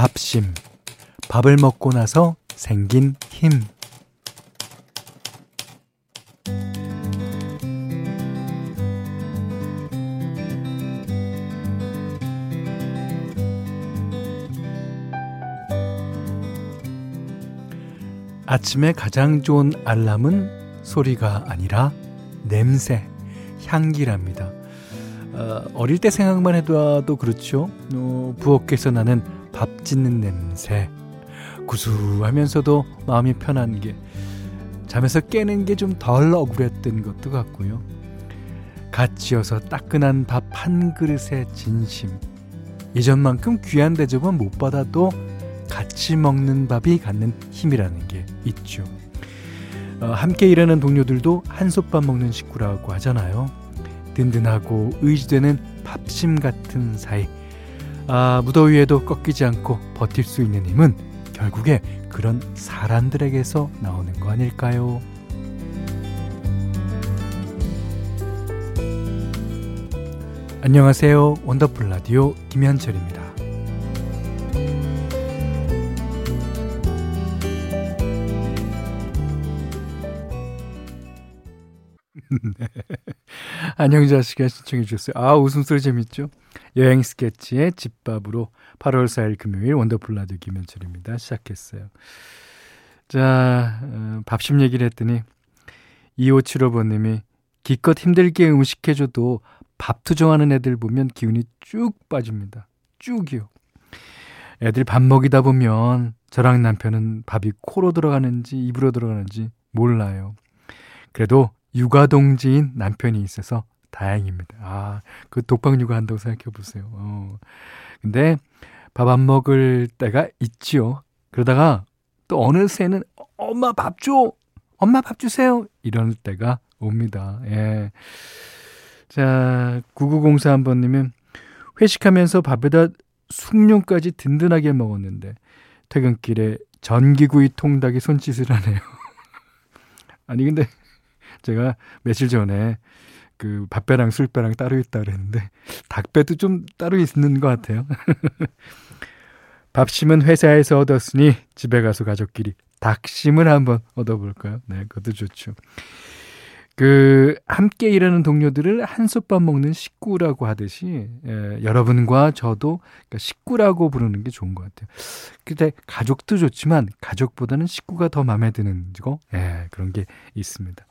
밥심. 밥을 먹고 나서 생긴 힘. 아침에 가장 좋은 알람은 소리가 아니라 냄새, 향기랍니다. 어, 릴때 생각만 해도 그렇죠. 어, 부엌에서 나는 밥 짓는 냄새. 구수하면서도 마음이 편한 게 잠에서 깨는 게 좀 덜 억울했던 것도 같고요. 갓 지어서 따끈한 밥 한 그릇의 진심. 예전만큼 귀한 대접은 못 받아도 같이 먹는 밥이 갖는 힘이라는 게 있죠. 어, 함께 일하는 동료들도 한솥밥 먹는 식구라고 하잖아요. 든든하고 의지되는 밥심 같은 사이. 아, 무더위에도 꺾이지 않고 버틸 수 있는 힘은 결국에 그런 사람들에게서 나오는 거 아닐까요? 안녕하세요. 원더풀 라디오 김현철입니다. 네. 안녕자 씨가 신청해 주셨어요. 아, 웃음소리 재밌죠? 여행 스케치의 집밥으로 8월 4일 금요일 원더풀 라디오 김현철입니다. 시작했어요. 자, 어, 밥심 얘기를 했더니 2575번님이 기껏 힘들게 음식해줘도 밥 투정하는 애들 보면 기운이 쭉 빠집니다. 쭉이요. 애들 밥 먹이다 보면 저랑 남편은 밥이 코로 들어가는지 입으로 들어가는지 몰라요. 그래도 육아 동지인 남편이 있어서 다행입니다. 아, 그 독박 육아 한다고 생각해 보세요. 어. 근데 밥 안 먹을 때가 있지요. 그러다가 또 어느새는 엄마 밥 줘! 엄마 밥 주세요! 이럴 때가 옵니다. 예. 자, 9904번님은 회식하면서 밥에다 숭늉까지 든든하게 먹었는데 퇴근길에 전기구이 통닭이 손짓을 하네요. 아니 근데 제가 며칠 전에 그 밥배랑 술배랑 따로 있다 그랬는데 닭배도 좀 따로 있는 것 같아요. 밥심은 회사에서 얻었으니 집에 가서 가족끼리 닭심을 한번 얻어볼까요? 네, 그것도 좋죠. 그 함께 일하는 동료들을 한솥밥 먹는 식구라고 하듯이 예, 여러분과 저도 그러니까 식구라고 부르는 게 좋은 것 같아요. 근데 가족도 좋지만 가족보다는 식구가 더 마음에 드는 거 예, 그런 게 있습니다.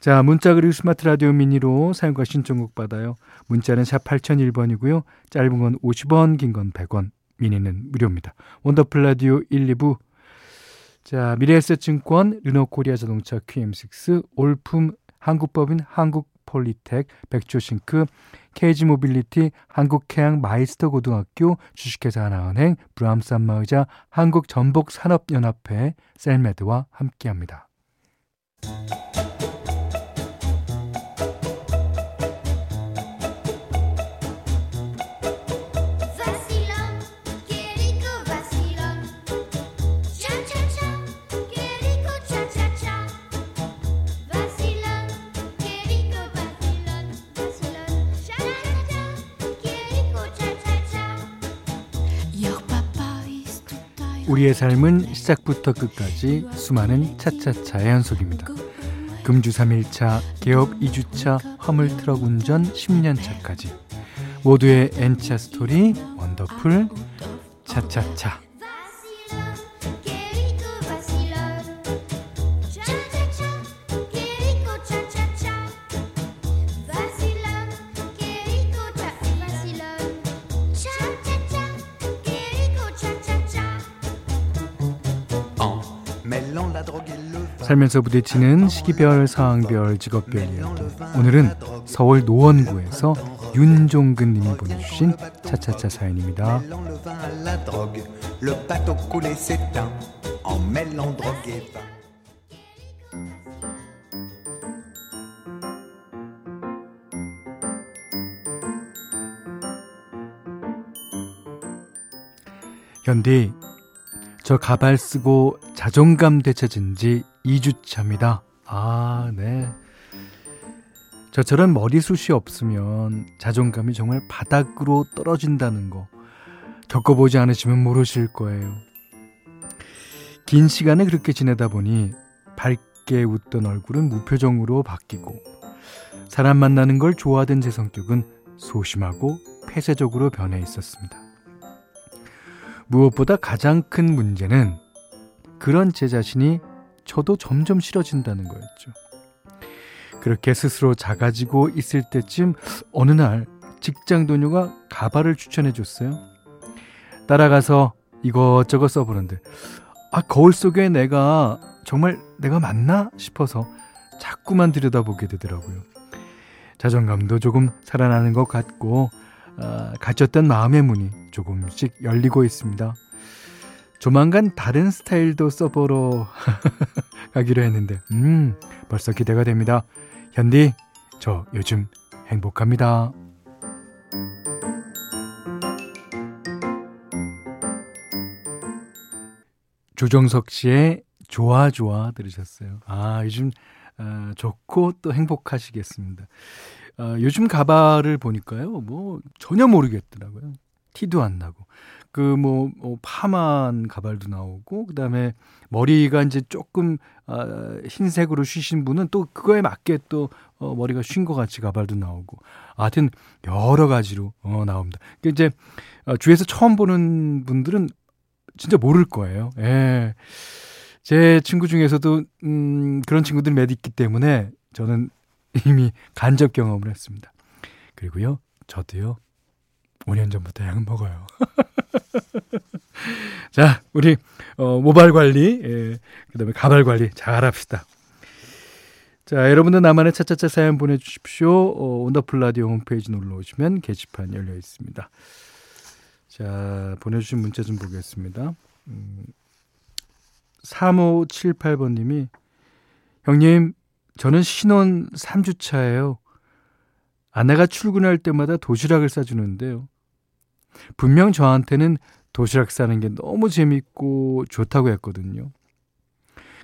자, 문자 그리고 스마트 라디오 미니로 사연과 신청곡 받아요. 문자는 샵 8001번이고요. 짧은 건 50원, 긴 건 100원, 미니는 무료입니다. 원더풀 라디오 1, 2부. 자, 미래에셋증권, 르노코리아 자동차 QM6, 올품, 한국법인 한국폴리텍, 백조싱크, KG 모빌리티, 한국해양 마이스터 고등학교, 주식회사 하나은행, 브람스 안마의자, 한국전복산업연합회, 셀메드와 함께합니다. 우리의 삶은 시작부터 끝까지 수많은 차차차의 연속입니다. 금주 3일차, 개업 2주차, 화물 트럭 운전 10년차까지 모두의 N차 스토리 원더풀 차차차 살면서 부딪히는 시기별, 상황별, 직업별 이야기. 오늘은 서울 노원구에서 윤종근 님이 보내주신 차차차 사연입니다. 현디, 저 가발 쓰고 자존감 되찾은 지 2주차입니다. 아, 네. 저처럼 머리숱이 없으면 자존감이 정말 바닥으로 떨어진다는 거 겪어보지 않으시면 모르실 거예요. 긴 시간을 그렇게 지내다 보니 밝게 웃던 얼굴은 무표정으로 바뀌고 사람 만나는 걸 좋아하던 제 성격은 소심하고 폐쇄적으로 변해 있었습니다. 무엇보다 가장 큰 문제는 그런 제 자신이 저도 점점 싫어진다는 거였죠. 그렇게 스스로 작아지고 있을 때쯤 어느 날 직장 동료가 가발을 추천해 줬어요. 따라가서 이것저것 써보는데 아 거울 속에 내가 정말 내가 맞나 싶어서 자꾸만 들여다보게 되더라고요. 자존감도 조금 살아나는 것 같고 아, 갇혔던 마음의 문이 조금씩 열리고 있습니다. 조만간 다른 스타일도 써보러 가기로 했는데, 음, 벌써 기대가 됩니다. 현디, 저 요즘 행복합니다. 조정석 씨의 좋아 좋아 들으셨어요. 아, 요즘 어, 좋고 또 행복하시겠습니다. 어, 요즘 가발을 보니까요, 뭐 전혀 모르겠더라고요. 티도 안 나고. 그뭐 뭐 파만 가발도 나오고 그다음에 머리가 이제 조금 어, 흰색으로 쉬신 분은 또 그거에 맞게 또 어, 머리가 쉰 것 같이 가발도 나오고 하여튼 여러 가지로 어, 나옵니다. 그 이제 어, 주위에서 처음 보는 분들은 진짜 모를 거예요. 예. 제 친구 중에서도 음, 그런 친구들이 몇 있기 때문에 저는 이미 간접 경험을 했습니다. 그리고요, 저도요, 5년 전부터 약은 먹어요. 자, 우리 어, 모발 관리, 예, 그다음에 가발 관리 잘 합시다. 자, 여러분들 나만의 차차차 사연 보내주십시오. 어, 온더풀 라디오 홈페이지 놀러 오시면 게시판 열려 있습니다. 자, 보내주신 문자 좀 보겠습니다. 음, 3578번님이 형님, 저는 신혼 3주차예요. 아내가 출근할 때마다 도시락을 싸주는데요. 분명 저한테는 도시락 싸는 게 너무 재밌고 좋다고 했거든요.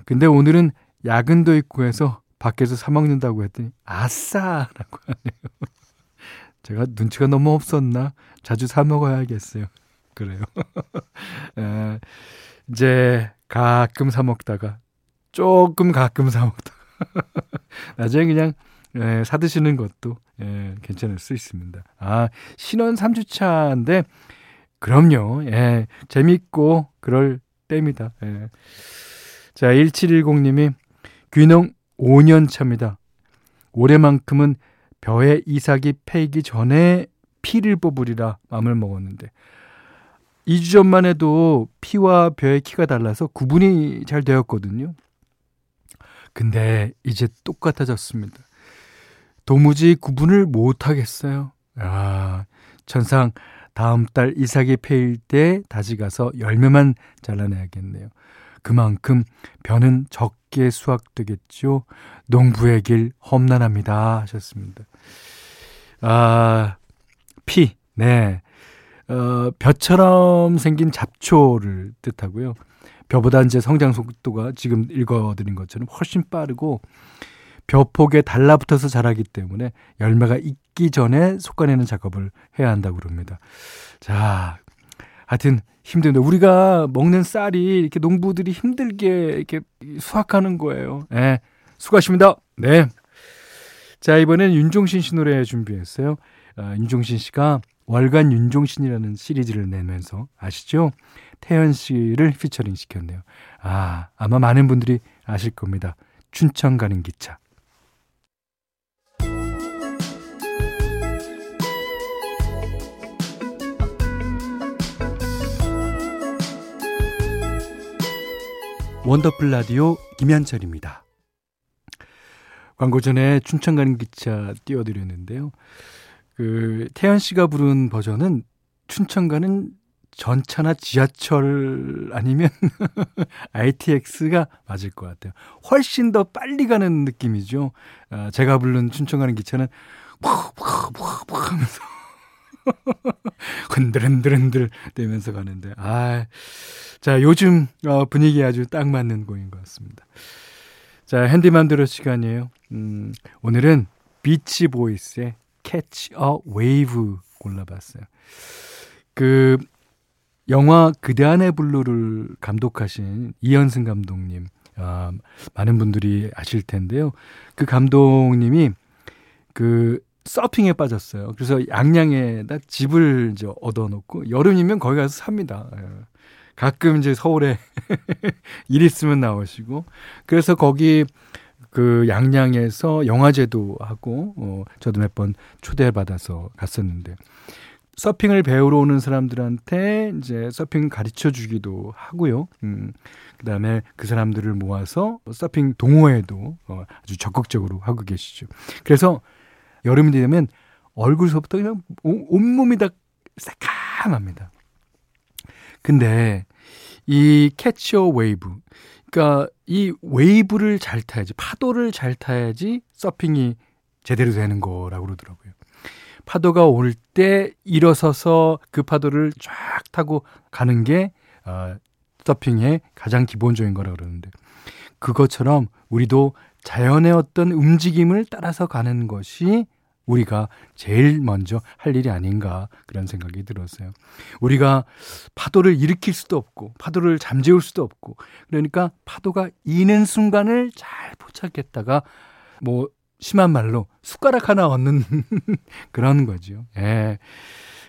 근데 오늘은 야근도 있고 해서 밖에서 사 먹는다고 했더니 아싸라고 하네요. 제가 눈치가 너무 없었나? 자주 사 먹어야겠어요. 그래요. 에, 이제 가끔 사 먹다가 조금 가끔 사 먹다가 나중에 그냥 예, 사드시는 것도 예, 괜찮을 수 있습니다. 아, 신혼 3주차인데, 그럼요. 예, 재밌고, 그럴 때입니다. 예. 자, 1710님이 귀농 5년 차입니다. 올해만큼은 벼에 이삭이 패이기 전에 피를 뽑으리라 마음을 먹었는데, 2주 전만 해도 피와 벼의 키가 달라서 구분이 잘 되었거든요. 근데 이제 똑같아졌습니다. 도무지 구분을 못 하겠어요. 아, 천상 다음 달 이삭이 패일 때 다시 가서 열매만 잘라내야겠네요. 그만큼 벼는 적게 수확되겠죠. 농부의 길 험난합니다. 하셨습니다. 아, 피, 네. 어, 벼처럼 생긴 잡초를 뜻하고요. 벼보다 이제 성장 속도가 지금 읽어드린 것처럼 훨씬 빠르고 벼폭에 달라붙어서 자라기 때문에 열매가 익기 전에 솎아내는 작업을 해야 한다고 그럽니다. 자, 하여튼 힘든데 우리가 먹는 쌀이 이렇게 농부들이 힘들게 이렇게 수확하는 거예요. 네, 수고하십니다. 네. 자, 이번엔 윤종신 씨 노래 준비했어요. 아, 윤종신 씨가 월간 윤종신이라는 시리즈를 내면서 아시죠? 태연 씨를 피처링 시켰네요. 아, 아마 많은 분들이 아실 겁니다. 춘천 가는 기차. 원더풀 라디오 김현철입니다. 광고 전에 춘천 가는 기차 띄워드렸는데요. 그 태연 씨가 부른 버전은 춘천 가는 전차나 지하철 아니면 ITX가 맞을 것 같아요. 훨씬 더 빨리 가는 느낌이죠. 아, 제가 부른 춘천 가는 기차는 푹푹푹푹 하면서 흔들흔들흔들 되면서 가는데 아 자, 요즘 어, 분위기 아주 딱 맞는 곡인 것 같습니다. 자, 핸디만 들을 시간이에요. 음, 오늘은 비치 보이스의 Catch a Wave 골라봤어요. 그 영화 그대 안의 블루를 감독하신 이현승 감독님, 아, 많은 분들이 아실 텐데요. 그 감독님이 그 서핑에 빠졌어요. 그래서 양양에다 집을 이제 얻어놓고 여름이면 거기 가서 삽니다. 예. 가끔 이제 서울에 일 있으면 나오시고 그래서 거기 그 양양에서 영화제도 하고 어 저도 몇 번 초대받아서 갔었는데 서핑을 배우러 오는 사람들한테 이제 서핑 가르쳐 주기도 하고요. 음, 그 다음에 그 사람들을 모아서 서핑 동호회도 어, 아주 적극적으로 하고 계시죠. 그래서 여름이 되면 얼굴서부터 그냥 온몸이 다 새카맣니다. 근데 이 Catch a Wave, 그러니까 이 웨이브를 잘 타야지, 파도를 잘 타야지 서핑이 제대로 되는 거라고 그러더라고요. 파도가 올 때 일어서서 그 파도를 쫙 타고 가는 게 어, 서핑의 가장 기본적인 거라 고 그러는데 그것처럼 우리도 자연의 어떤 움직임을 따라서 가는 것이 우리가 제일 먼저 할 일이 아닌가 그런 생각이 들었어요. 우리가 파도를 일으킬 수도 없고 파도를 잠재울 수도 없고 그러니까 파도가 이는 순간을 잘 포착했다가 뭐 심한 말로 숟가락 하나 얹는 그런 거죠. 예.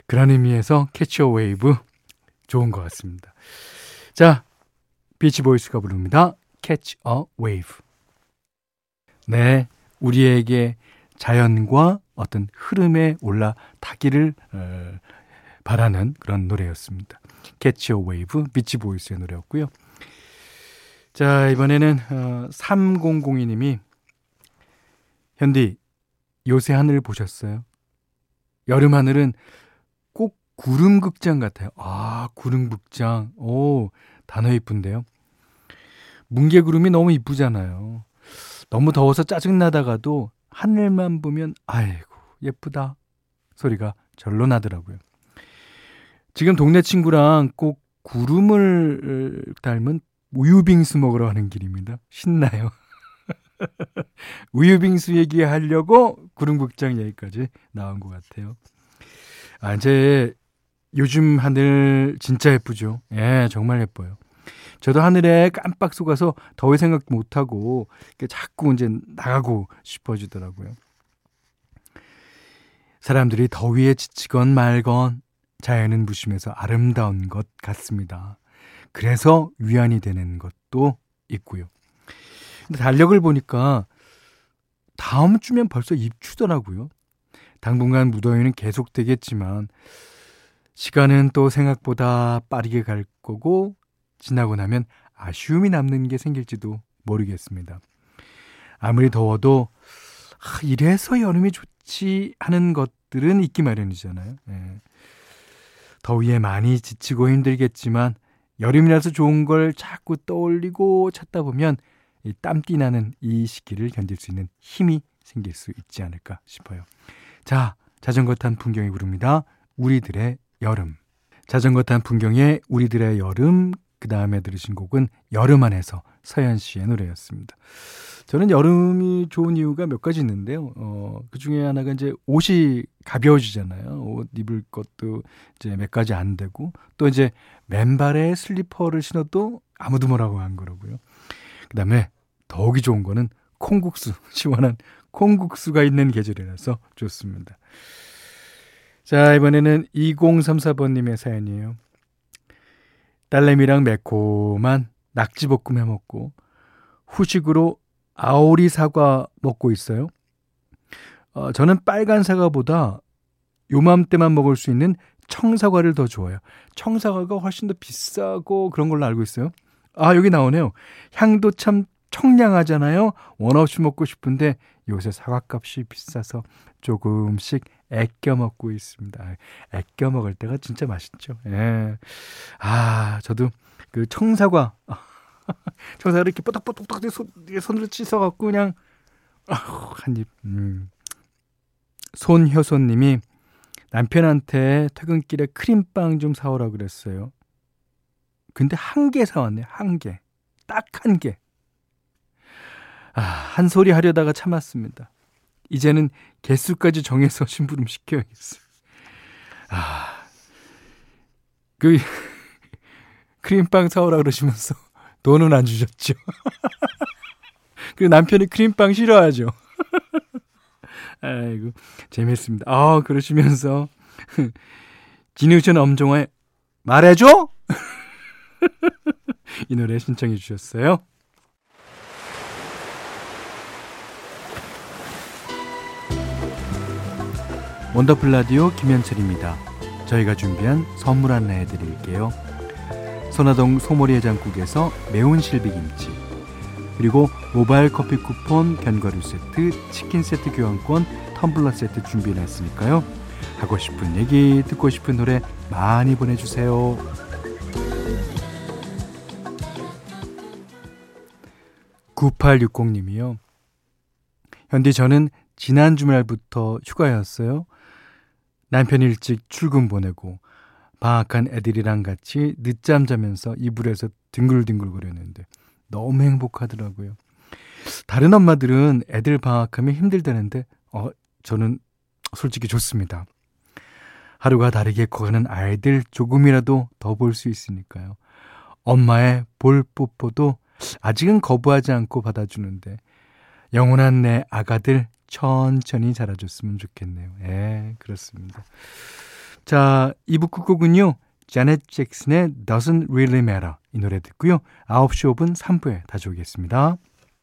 그런 의미에서 Catch a Wave 좋은 것 같습니다. 자, 비치보이스가 부릅니다. Catch a Wave. 네, 우리에게 자연과 어떤 흐름에 올라타기를 어, 바라는 그런 노래였습니다. Catch a Wave, 비치 보이스의 노래였고요. 자, 이번에는 어, 3002님이 현디, 요새 하늘 보셨어요? 여름 하늘은 꼭 구름 극장 같아요. 아, 구름 극장. 오, 단어 이쁜데요. 뭉게구름이 너무 이쁘잖아요. 너무 더워서 짜증나다가도 하늘만 보면 아이고 예쁘다 소리가 절로 나더라고요. 지금 동네 친구랑 꼭 구름을 닮은 우유빙수 먹으러 가는 길입니다. 신나요. 우유빙수 얘기하려고 구름극장 얘기까지 나온 것 같아요. 아, 이제 요즘 하늘 진짜 예쁘죠. 예, 정말 예뻐요. 저도 하늘에 깜빡 속아서 더위 생각 못하고 자꾸 이제 나가고 싶어지더라고요. 사람들이 더위에 지치건 말건 자연은 무심해서 아름다운 것 같습니다. 그래서 위안이 되는 것도 있고요. 근데 달력을 보니까 다음 주면 벌써 입추더라고요. 당분간 무더위는 계속되겠지만 시간은 또 생각보다 빠르게 갈 거고 지나고 나면 아쉬움이 남는 게 생길지도 모르겠습니다. 아무리 더워도 아, 이래서 여름이 좋지 하는 것들은 있기 마련이잖아요. 예. 더위에 많이 지치고 힘들겠지만 여름이라서 좋은 걸 자꾸 떠올리고 찾다 보면 이 땀띠 나는 이 시기를 견딜 수 있는 힘이 생길 수 있지 않을까 싶어요. 자, 자전거 탄 풍경이 부릅니다. 우리들의 여름. 자전거 탄 풍경의 우리들의 여름 그 다음에 들으신 곡은 여름 안에서 서현 씨의 노래였습니다. 저는 여름이 좋은 이유가 몇 가지 있는데요. 어, 그 중에 하나가 이제 옷이 가벼워지잖아요. 옷 입을 것도 이제 몇 가지 안 되고 또 이제 맨발에 슬리퍼를 신어도 아무도 뭐라고 안 그러고요. 그 다음에 더욱이 좋은 거는 콩국수, 시원한 콩국수가 있는 계절이라서 좋습니다. 자, 이번에는 2034번님의 사연이에요. 딸내미랑 매콤한 낙지볶음 해 먹고 후식으로 아오리 사과 먹고 있어요. 어, 저는 빨간 사과보다 요맘때만 먹을 수 있는 청사과를 더 좋아해요. 청사과가 훨씬 더 비싸고 그런 걸로 알고 있어요. 아, 여기 나오네요. 향도 참 청량하잖아요. 원 없이 먹고 싶은데 요새 사과값이 비싸서 조금씩 애껴 먹고 있습니다. 애껴 먹을 때가 진짜 맛있죠. 예. 아, 저도 그 청사과 청사과 이렇게 뽀딱뽀딱뽀딱 손, 손으로 씻어갖고 그냥 한 입. 음. 손효손님이 남편한테 퇴근길에 크림빵 좀 사오라 그랬어요. 근데 한 개 사왔네, 한 개. 딱 한 개. 아, 한 소리 하려다가 참았습니다. 이제는 개수까지 정해서 심부름 시켜야겠어. 아, 그, 크림빵 사오라 그러시면서 돈은 안 주셨죠. 그리고 남편이 크림빵 싫어하죠. 아이고, 재밌습니다. 아, 그러시면서, 진우션 엄정화의 말해줘? 이 노래 신청해 주셨어요. 원더풀 라디오 김현철입니다. 저희가 준비한 선물 안내해 드릴게요. 선화동 소머리 해장국에서 매운 실비김치 그리고 모바일 커피 쿠폰, 견과류 세트, 치킨 세트 교환권, 텀블러 세트 준비해놨으니까요. 하고 싶은 얘기, 듣고 싶은 노래 많이 보내주세요. 9860님이요. 현디 저는 지난 주말부터 휴가였어요. 남편 일찍 출근 보내고 방학한 애들이랑 같이 늦잠 자면서 이불에서 뒹굴뒹굴 거렸는데 너무 행복하더라고요. 다른 엄마들은 애들 방학하면 힘들다는데 어 저는 솔직히 좋습니다. 하루가 다르게 커가는 아이들 조금이라도 더 볼 수 있으니까요. 엄마의 볼 뽀뽀도 아직은 거부하지 않고 받아주는데 영원한 내 아가들 천천히 자라줬으면 좋겠네요. 예, 그렇습니다. 자, 2부 끝곡은요. 자넷 잭슨의 Doesn't Really Matter 이 노래 듣고요. 9시 5분 3부에 다시 오겠습니다.